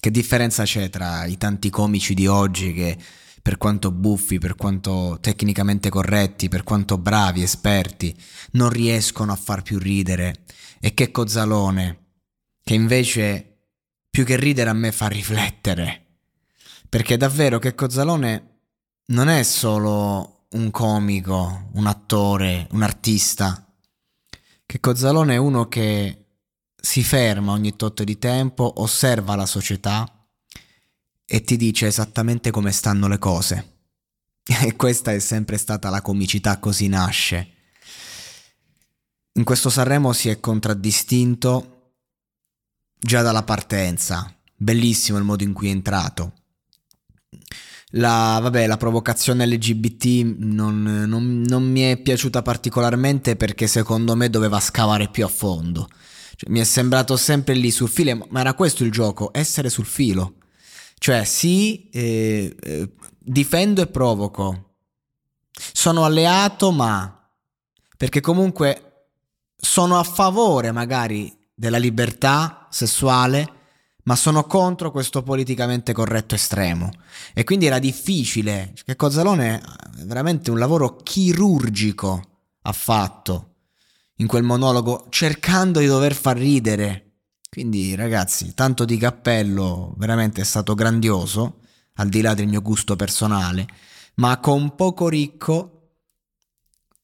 Che differenza c'è tra i tanti comici di oggi che, per quanto buffi, per quanto tecnicamente corretti, per quanto bravi, esperti, non riescono a far più ridere, e che Cozzalone, che invece più che ridere a me fa riflettere. Perché davvero che Cozzalone non è solo un comico, un attore, un artista. Che Cozzalone è uno che si ferma ogni tot di tempo, osserva la società e ti dice esattamente come stanno le cose. E questa è sempre stata la comicità, così nasce. In questo Sanremo si è contraddistinto già dalla partenza. Bellissimo il modo in cui è entrato. La, vabbè, la provocazione LGBT non, non, non mi è piaciuta particolarmente perché secondo me doveva scavare più a fondo. Cioè, mi è sembrato sempre lì sul filo, ma era questo il gioco, essere sul filo. Cioè, sì, eh, eh, difendo e provoco. Sono alleato, ma... Perché comunque sono a favore magari della libertà sessuale, ma sono contro questo politicamente corretto estremo. E quindi era difficile, che Cozzalone veramente un lavoro chirurgico ha fatto in quel monologo cercando di dover far ridere. Quindi ragazzi, tanto di cappello, veramente è stato grandioso, al di là del mio gusto personale, ma con poco ricco,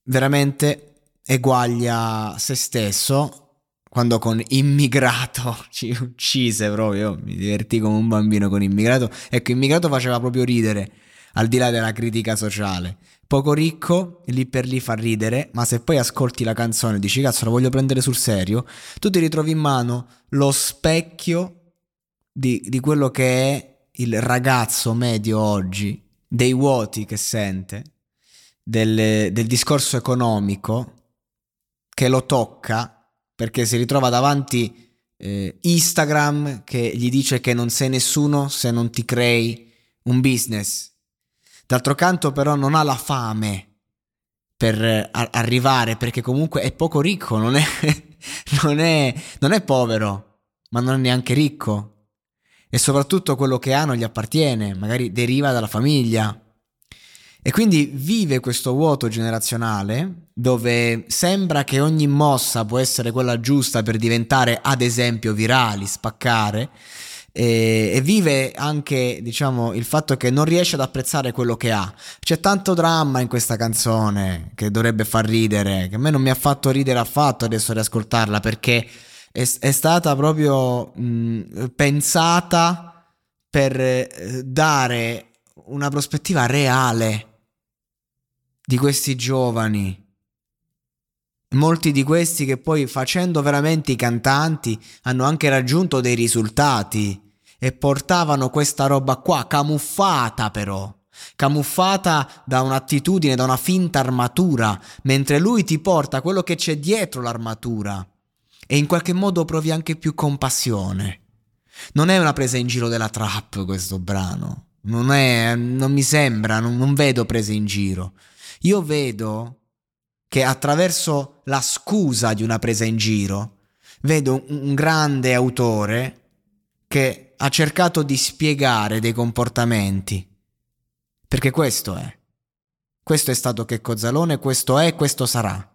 veramente eguaglia se stesso, quando con immigrato ci uccise proprio, mi divertì come un bambino con immigrato, ecco, immigrato faceva proprio ridere, al di là della critica sociale. Poco ricco, lì per lì fa ridere, ma se poi ascolti la canzone e dici cazzo la voglio prendere sul serio, tu ti ritrovi in mano lo specchio di, di quello che è il ragazzo medio oggi, dei vuoti che sente, del, del discorso economico che lo tocca perché si ritrova davanti eh, Instagram che gli dice che non sei nessuno se non ti crei un business D'altro canto però non ha la fame per eh, arrivare perché comunque è poco ricco, non è, non, è, non è povero, ma non è neanche ricco. E soprattutto quello che ha non gli appartiene, magari deriva dalla famiglia. E quindi vive questo vuoto generazionale dove sembra che ogni mossa può essere quella giusta per diventare, ad esempio, virali, spaccare, e, e, vive anche, diciamo, il fatto che non riesce ad apprezzare quello che ha. C'è tanto dramma in questa canzone che dovrebbe far ridere, che a me non mi ha fatto ridere affatto adesso riascoltarla perché è, è stata proprio mh, pensata per eh, dare una prospettiva reale di questi giovani. Molti di questi che poi facendo veramente i cantanti hanno anche raggiunto dei risultati e portavano questa roba qua, camuffata però, camuffata da un'attitudine, da una finta armatura, mentre lui ti porta quello che c'è dietro l'armatura e in qualche modo provi anche più compassione. Non è una presa in giro della trap questo brano, non, è, non mi sembra, non, non vedo prese in giro. Io vedo che attraverso la scusa di una presa in giro, vedo un grande autore che ha cercato di spiegare dei comportamenti. Perché questo è. Questo è stato Checco Zalone, questo è e questo sarà.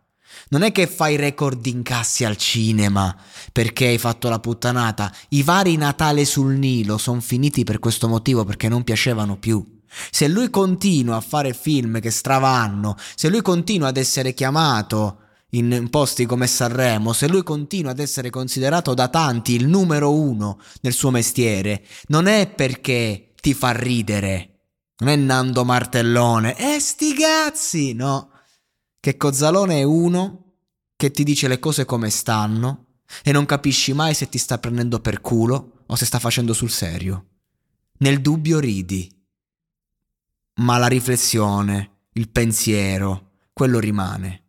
Non è che fai record incassi al cinema perché hai fatto la puttanata. I vari Natale sul Nilo sono finiti per questo motivo perché non piacevano più. Se lui continua a fare film che stravanno, se lui continua ad essere chiamato in posti come Sanremo, se lui continua ad essere considerato da tanti il numero uno nel suo mestiere, non è perché ti fa ridere, non è Nando Martellone, eh sti cazzi, no che Cozzalone è uno che ti dice le cose come stanno e non capisci mai se ti sta prendendo per culo o se sta facendo sul serio. Nel dubbio ridi, ma la riflessione, il pensiero, quello rimane.